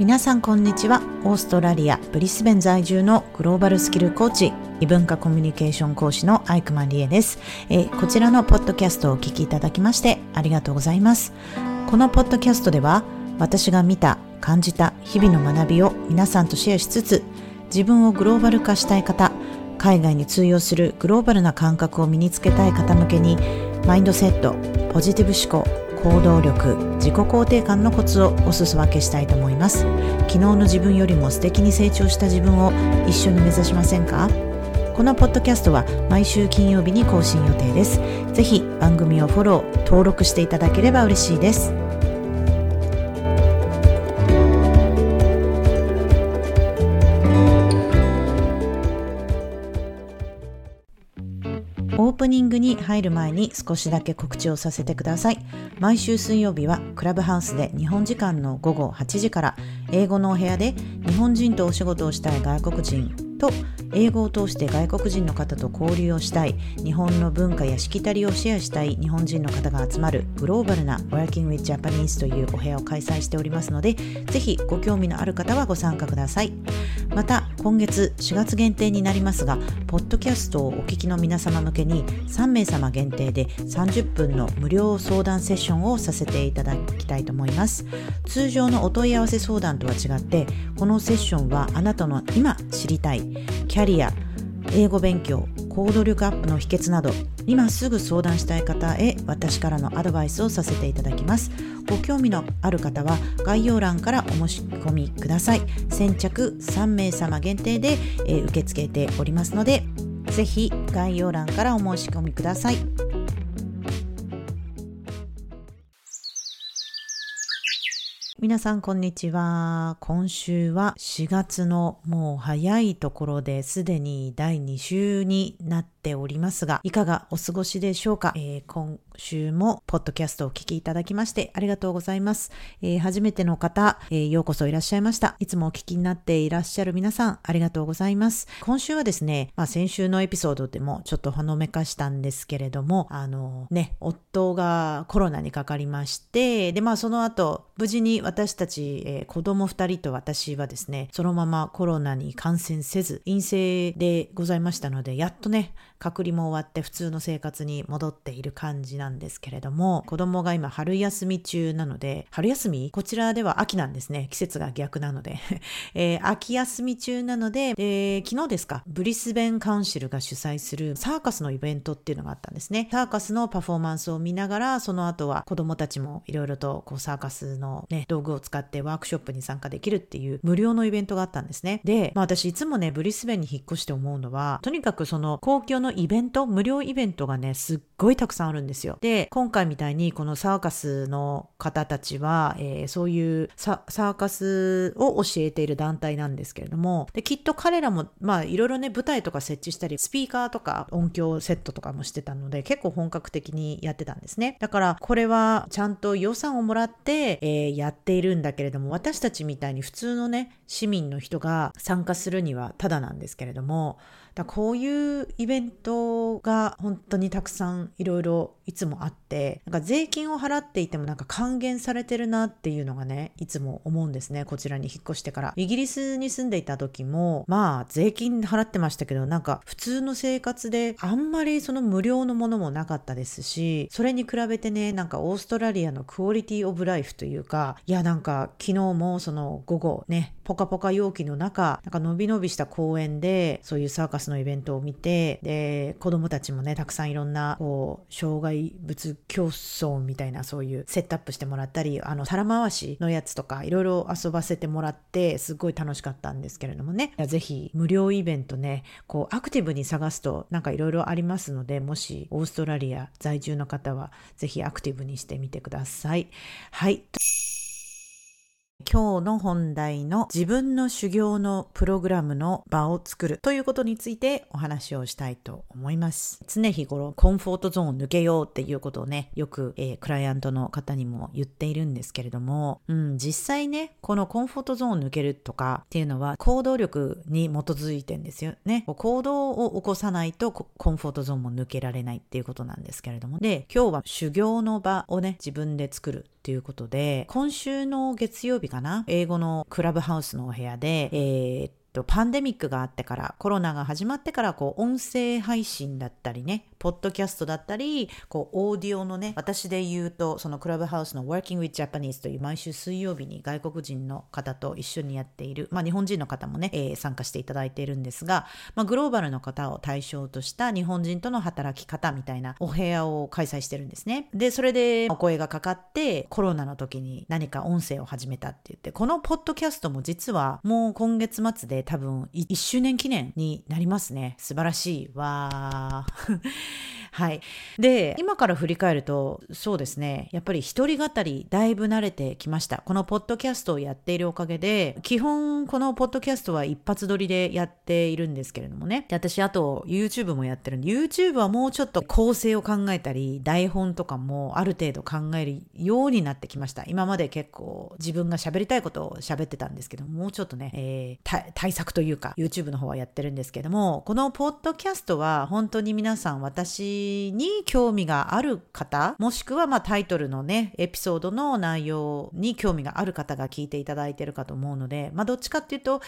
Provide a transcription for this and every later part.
皆さんこんにちは。オーストラリアブリスベン在住のグローバルスキルコーチ異文化コミュニケーション講師のアイクマンリエです、え、こちらのポッドキャストをお聞きいただきましてありがとうございます。このポッドキャストでは私が見た感じた日々の学びを皆さんとシェアしつつ自分をグローバル化したい方海外に通用するグローバルな感覚を身につけたい方向けにマインドセットポジティブ思考行動力自己肯定感のコツをお裾分けしたいと思います。昨日の自分よりも素敵に成長した自分を一緒に目指しませんか？このポッドキャストは毎週金曜日に更新予定です。ぜひ番組をフォロー登録していただければ嬉しいです。オープニングに入る前に少しだけ告知をさせてください。毎週水曜日はクラブハウスで日本時間の午後8時から英語のお部屋で日本人とお仕事をしたい外国人と英語を通して外国人の方と交流をしたい日本の文化やしきたりをシェアしたい日本人の方が集まるグローバルな Working with Japanese というお部屋を開催しておりますのでぜひご興味のある方はご参加くださいまた今月4月限定になりますがポッドキャストをお聞きの皆様向けに3名様限定で30分の無料相談セッションをさせていただきたいと思います。通常のお問い合わせ相談とは違ってこのセッションはあなたの今知りたいキャリア英語勉強行動力アップの秘訣など今すぐ相談したい方へ私からのアドバイスをさせていただきます。ご興味のある方は概要欄からお申し込みください。先着3名様限定で、えー、受け付けておりますのでぜひ概要欄からお申し込みください。皆さんこんにちは。今週は4月のもう早いところですでに第2週になっておりますが、いかがお過ごしでしょうか、えー、今週もポッドキャストをお聞きいただきましてありがとうございます。えー、初めての方、えー、ようこそいらっしゃいました。いつもお聞きになっていらっしゃる皆さんありがとうございます。今週はですね、まあ、先週のエピソードでもちょっとほのめかしたんですけれども、あのね、夫がコロナにかかりまして、で、まあその後、無事に私たち、えー、子供2人と私はですね、そのままコロナに感染せず、陰性でございましたので、やっとね、隔離も終わって普通の生活に戻っている感じなんですけれども、子供が今春休み中なので、春休みこちらでは秋なんですね。季節が逆なので。えー、秋休み中なので、えー、昨日ですか、ブリスベンカウンシルが主催するサーカスのイベントっていうのがあったんですね。サーカスのパフォーマンスを見ながら、その後は子供たちもいろいろとこうサーカスのね、道具を使ってワークショップに参加できるっていう無料のイベントがあったんですね。で、まあ私いつもね、ブリスベンに引っ越して思うのは、とにかくその公共ののイベント、無料イベントがね、すっごいたくさんあるんですよ。で、今回みたいにこのサーカスの方たちは、えー、そういうサーカスを教えている団体なんですけれども、で、きっと彼らも、まあいろいろね、舞台とか設置したり、スピーカーとか音響セットとかもしてたので、結構本格的にやってたんですね。だから、これはちゃんと予算をもらって、えー、やっているんだけれども、私たちみたいに普通のね、市民の人が参加するにはただなんですけれども、だこういうイベントが本当にたくさんいろいろいつもあって、なんか税金を払っていてもなんか還元されてるなっていうのがね、いつも思うんですね。こちらに引っ越してから。イギリスに住んでいた時も、まあ税金払ってましたけど、なんか普通の生活であんまりその無料のものもなかったですし、それに比べてね、なんかオーストラリアのクオリティオブライフというか、いやなんか昨日もその午後ね、ポカポカ陽気の中、なんか伸び伸びした公園で、そういうサーカスのイベントを見て、で、子供たちもね、たくさんいろんな、こう、障害物競争みたいな、そういうセットアップしてもらったり、あの、皿回しのやつとか、いろいろ遊ばせてもらって、すっごい楽しかったんですけれどもね、ぜひ、無料イベントね、こう、アクティブに探すと、なんかいろいろありますので、もし、オーストラリア在住の方は、ぜひアクティブにしてみてください。はい。今日の本題の自分の修行のプログラムの場を作るということについてお話をしたいと思います。常日頃コンフォートゾーンを抜けようっていうことをね、よく、えー、クライアントの方にも言っているんですけれども、うん、実際ね、このコンフォートゾーンを抜けるとかっていうのは行動力に基づいてんですよね。行動を起こさないとコンフォートゾーンも抜けられないっていうことなんですけれども。で、今日は修行の場をね、自分で作るっていうことで、今週の月曜日かな？英語のクラブハウスのお部屋で、えー、とパンデミックがあってからコロナが始まってからこう音声配信だったりねポッドキャストだったりこうオーディオのね私で言うとそのクラブハウスの Working with Japanese という毎週水曜日に外国人の方と一緒にやっている、まあ、日本人の方もね、えー、参加していただいているんですが、まあ、グローバルの方を対象とした日本人との働き方みたいなお部屋を開催してるんですね。でそれでお声がかかってコロナの時に何か音声を始めたって言ってこのポッドキャストも実はもう今月末で多分1周年記念になりますね。素晴らしい。わー。はい。で、今から振り返ると、そうですね。やっぱり一人語り、だいぶ慣れてきました。このポッドキャストをやっているおかげで、基本このポッドキャストは一発撮りでやっているんですけれどもね。で、私、あと YouTube もやってるんで、YouTube はもうちょっと構成を考えたり、台本とかもある程度考えるようになってきました。今まで結構自分が喋りたいことを喋ってたんですけども、うちょっとね、えー、対策というか、YouTube の方はやってるんですけども、このポッドキャストは本当に皆さん私に興味がある方、もしくはまあタイトルのね、エピソードの内容に興味がある方が聞いていただいてるかと思うので、まあどっちかっていうと、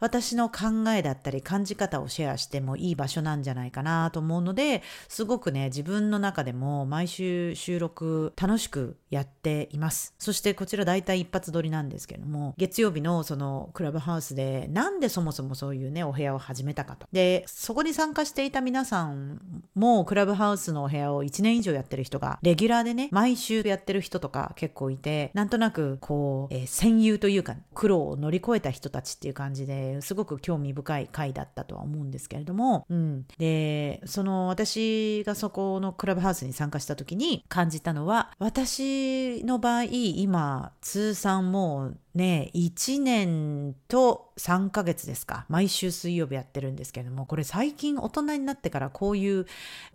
私の考えだったり感じ方をシェアしてもいい場所なんじゃないかなと思うので、すごくね、自分の中でも毎週収録楽しくやっています。そしてこちら大体一発撮りなんですけども、月曜日のそのクラブハウスで、なんでそもそもそういうね、お部屋を始めたかと。で、そこに参加していた皆さんもクラブハウスのお部屋を1年以上やってる人が、レギュラーでね、毎週やってる人とか結構いて、なんとなくこう、えー、戦友というか、苦労を乗り越えた人たちっていう感じですごく興味深い回だったとは思うんですけれども、うん。で、その私がそこのクラブハウスに参加した時に感じたのは、私の場合、今、通算もうね、1年と3ヶ月ですか。毎週水曜日やってるんですけれども、これ最近大人になってからこういう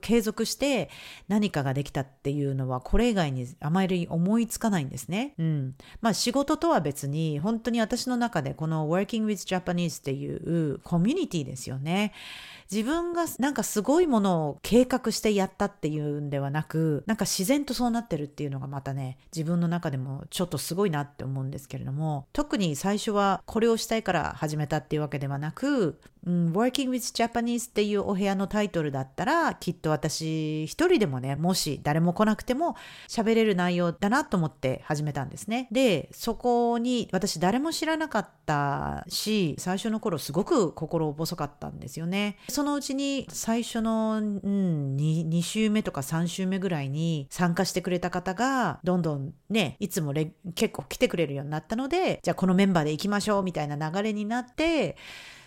継続して何かができたっていうのは、これ以外にあまり思いつかないんですね。うん。まあ仕事とは別に、本当に私の中でこの Working with Japanese っていうコミュニティですよね。自分がなんかすごいものを計画してやったっていうんではなく、なんか自然とそうなってるっていうのがまたね、自分の中でもちょっとすごいなって思うんですけれども、特に最初はこれをしたいから始めたっていうわけではなく、うん、Working with Japanese っていうお部屋のタイトルだったら、きっと私一人でもね、もし誰も来なくても喋れる内容だなと思って始めたんですね。で、そこに私誰も知らなかったし、最初の頃すごく心細かったんですよね。そのうちに最初の、うん、2, 2週目とか3週目ぐらいに参加してくれた方が、どんどんね、いつも結構来てくれるようになったので、じゃあこのメンバーで行きましょうみたいな流れになって、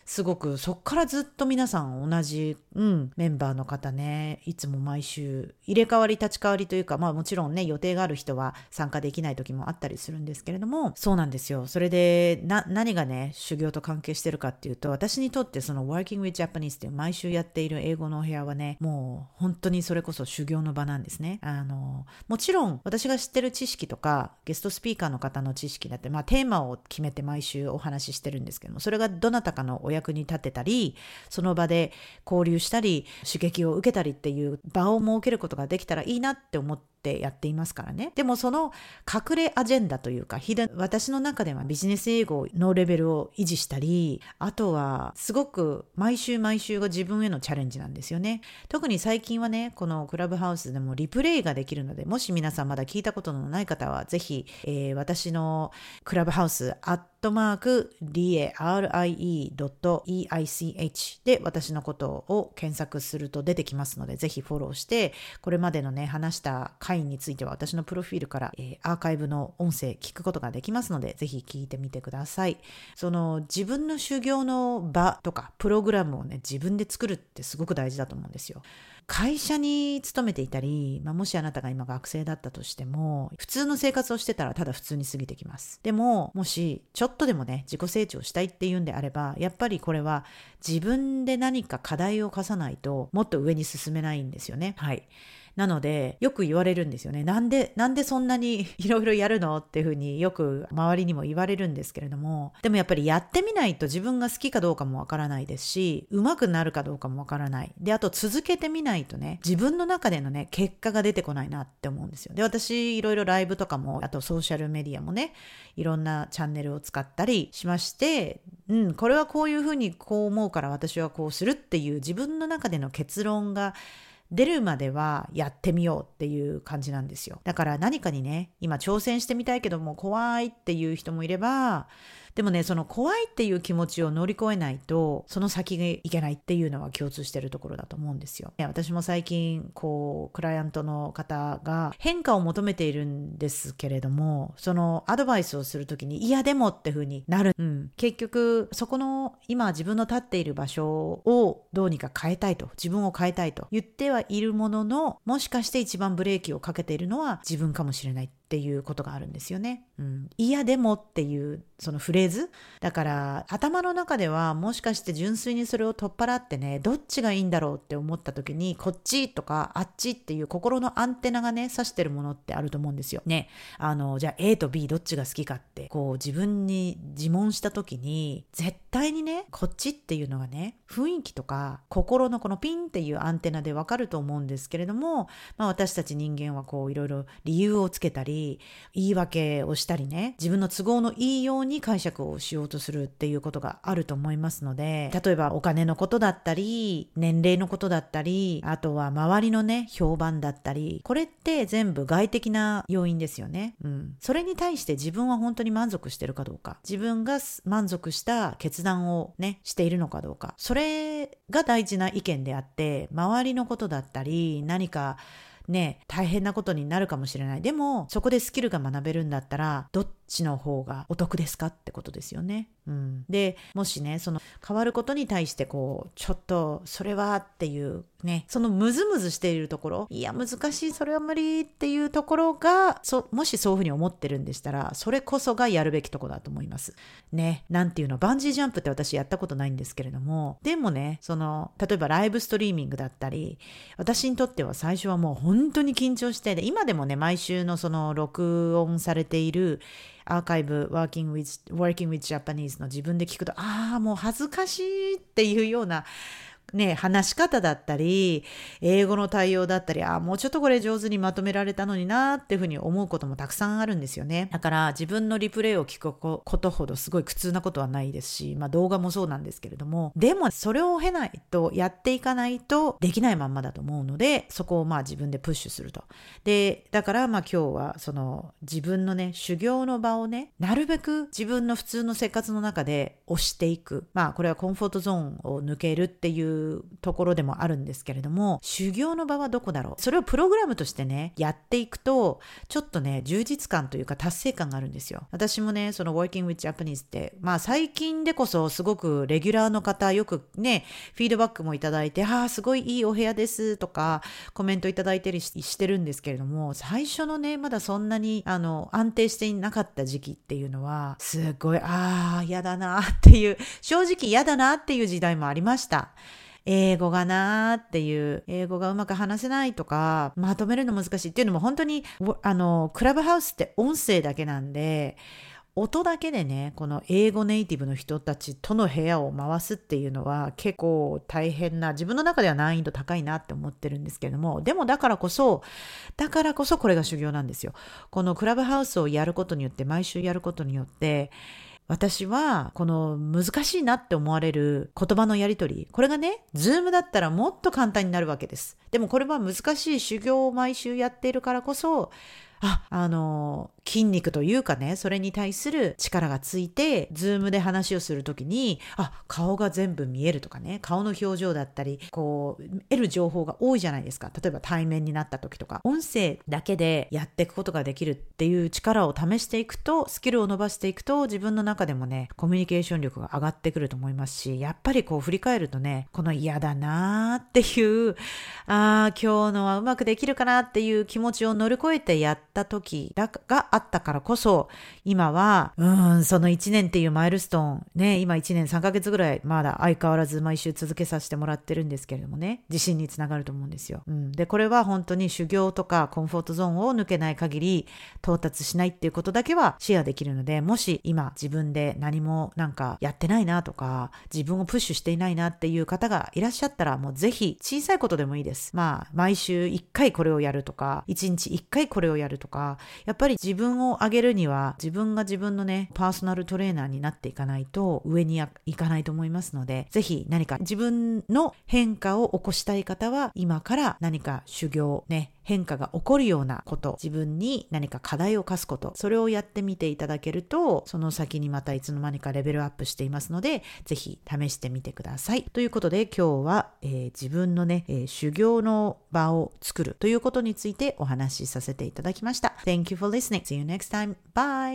すごくそっからずっと皆さん同じ、うん、メンバーの方ね、いつも毎週入れ替わり立ち替わりというか、まあもちろんね、予定がある人は参加できない時もあったりするんですけれども、そうなんですよ。それで、何がね、修行と関係してるかっていうと、私にとってその Working with Japanese っていう毎週やっている英語のお部屋はね、もう本当にそれこそ修行の場なんですね。あの、もちろん私が知ってる知識とか、ゲストスピーカーの方の知識だって、まあテーマを決めて毎週お話ししてるんですけども、それがどなたかのお役に立てたり、その場で交流したり、刺激を受けたりっていう場を設けることができたらいいなって思ってやっていますからね。でもその隠れアジェンダというか、私の中ではビジネス英語のレベルを維持したり、あとはすごく毎週毎週が自分へのチャレンジなんですよね。特に最近はね、このクラブハウスでもリプレイができるので、もし皆さんまだ聞いたことのない方は、ぜひ、えー、私のクラブハウス、アットマーク darie.eich で私のことを検索すると出てきますので、ぜひフォローして、これまでのね、話した回については私のプロフィールから、えー、アーカイブの音声聞くことができますので、ぜひ聞いてみてください。その自分の修行の場とかプログラムをね、自分で作るってすごく大事だと思うんですよ。会社に勤めていたり、まあ、もしあなたが今学生だったとしても、普通の生活をしてたらただ普通に過ぎてきます。でも、もしちょっとでもね、自己成長したいっていうんであれば、やっぱりこれは自分で何か課題を課さないと、もっと上に進めないんですよね。はい。なので、よく言われるんですよね。なんで、なんでそんなに いろいろやるのっていうふうによく周りにも言われるんですけれども、でもやっぱりやってみないと自分が好きかどうかもわからないですし、上手くなるかどうかもわからない。で、あと続けてみないとね、自分の中でのね、結果が出てこないなって思うんですよ。で、私、いろいろライブとかも、あとソーシャルメディアもね、いろんなチャンネルを使ったりしまして、うん、これはこういうふうにこう思うから私はこうするっていう自分の中での結論が出るまではやってみようっていう感じなんですよ。だから何かにね、今挑戦してみたいけども怖いっていう人もいれば、でもね、その怖いっていう気持ちを乗り越えないと、その先がいけないっていうのは共通してるところだと思うんですよ。私も最近、こう、クライアントの方が変化を求めているんですけれども、そのアドバイスをするときに、いやでもって風になる。うん。結局、そこの今自分の立っている場所をどうにか変えたいと、自分を変えたいと言ってはいるものの、もしかして一番ブレーキをかけているのは自分かもしれないっていうことがあるんですよね。うん、いやでもっていうそのフレーズだから頭の中ではもしかして純粋にそれを取っ払ってねどっちがいいんだろうって思った時にこっちとかあっちっていう心のアンテナがね指してるものってあると思うんですよ。ねあのじゃあ A と B どっちが好きかってこう自分に自問した時に絶対にねこっちっていうのがね雰囲気とか心のこのピンっていうアンテナでわかると思うんですけれども、まあ、私たち人間はこういろいろ理由をつけたり言い訳をしたりね自分の都合のいいように解釈をしようとするっていうことがあると思いますので例えばお金のことだったり年齢のことだったりあとは周りのね評判だったりこれって全部外的な要因ですよね。うん、それに対して自分は本当に満足してるかどうか。自分が満足した決断をねしているのかどうか。それが大事な意見であって、周りのことだったり、何かね、大変なことになるかもしれない。でも、そこでスキルが学べるんだったら、どっちの方がお得ですかってことですよね。うん。で、もしね、その変わることに対してこう、ちょっとそれはっていうね、そのムズムズしているところ、いや難しい、それは無理っていうところが、そもしそういうふうに思ってるんでしたら、それこそがやるべきとこだと思います。ね、なんていうの、バンジージャンプって私やったことないんですけれども、でもね、その、例えばライブストリーミングだったり、私にとっては最初はもう本当に緊張して、で、今でもね、毎週のその録音されているアーカイブ Working with, Working with Japanese の自分で聞くと、ああ、もう恥ずかしいっていうようなね、話し方だったり、英語の対応だったり、あ、もうちょっとこれ上手にまとめられたのになっていうふうに思うこともたくさんあるんですよね。だから自分のリプレイを聞くことほどすごい苦痛なことはないですし、まあ動画もそうなんですけれども、でもそれを経ないと、やっていかないとできないまんまだと思うので、そこをまあ自分でプッシュすると。で、だからまあ今日はその自分のね、修行の場をね、なるべく自分の普通の生活の中で押していく。まあこれはコンフォートゾーンを抜けるっていうところでもあるんですけれども、修行の場はどこだろう？それをプログラムとしてね、やっていくと、ちょっとね、充実感というか達成感があるんですよ。私もね、その Working with Japanese って、まあ最近でこそすごくレギュラーの方、よくね、フィードバックもいただいて、ああ、すごいいいお部屋ですとか、コメントいただいたりしてるんですけれども、最初のね、まだそんなに、あの、安定していなかった時期っていうのは、すごい、ああ、嫌だなっていう、正直嫌だなっていう時代もありました。英語がなーっていう、英語がうまく話せないとか、まとめるの難しいっていうのも本当に、あの、クラブハウスって音声だけなんで、音だけでね、この英語ネイティブの人たちとの部屋を回すっていうのは結構大変な、自分の中では難易度高いなって思ってるんですけれども、でもだからこそ、だからこそこれが修行なんですよ。このクラブハウスをやることによって、毎週やることによって、私はこの難しいなって思われる言葉のやりとり、これがね、ズームだったらもっと簡単になるわけです。でもこれは難しい修行を毎週やっているからこそ、あ、あの、筋肉というかね、それに対する力がついて、ズームで話をするときに、あ、顔が全部見えるとかね、顔の表情だったり、こう、得る情報が多いじゃないですか。例えば対面になった時とか、音声だけでやっていくことができるっていう力を試していくと、スキルを伸ばしていくと、自分の中でもね、コミュニケーション力が上がってくると思いますし、やっぱりこう振り返るとね、この嫌だなーっていう、ああ、今日のはうまくできるかなっていう気持ちを乗り越えてやってった時があったからこそ、今は、うん、その1年っていうマイルストーン、ね、今1年3ヶ月ぐらい、まだ相変わらず毎週続けさせてもらってるんですけれどもね、自信につながると思うんですよ。うん。で、これは本当に修行とかコンフォートゾーンを抜けない限り、到達しないっていうことだけはシェアできるので、もし今自分で何もなんかやってないなとか、自分をプッシュしていないなっていう方がいらっしゃったら、もうぜひ小さいことでもいいです。まあ、毎週1回これをやるとか、1日1回これをやるとか、やっぱり自分を上げるには、自分が自分のね、パーソナルトレーナーになっていかないと上に行かないと思いますので、是非何か自分の変化を起こしたい方は、今から何か修行ね、変化が起こるようなこと、自分に何か課題を課すこと、それをやってみていただけると、その先にまたいつの間にかレベルアップしていますので、ぜひ試してみてください。ということで今日は、えー、自分のね、えー、修行の場を作るということについてお話しさせていただきました。Thank you for listening. See you next time. Bye!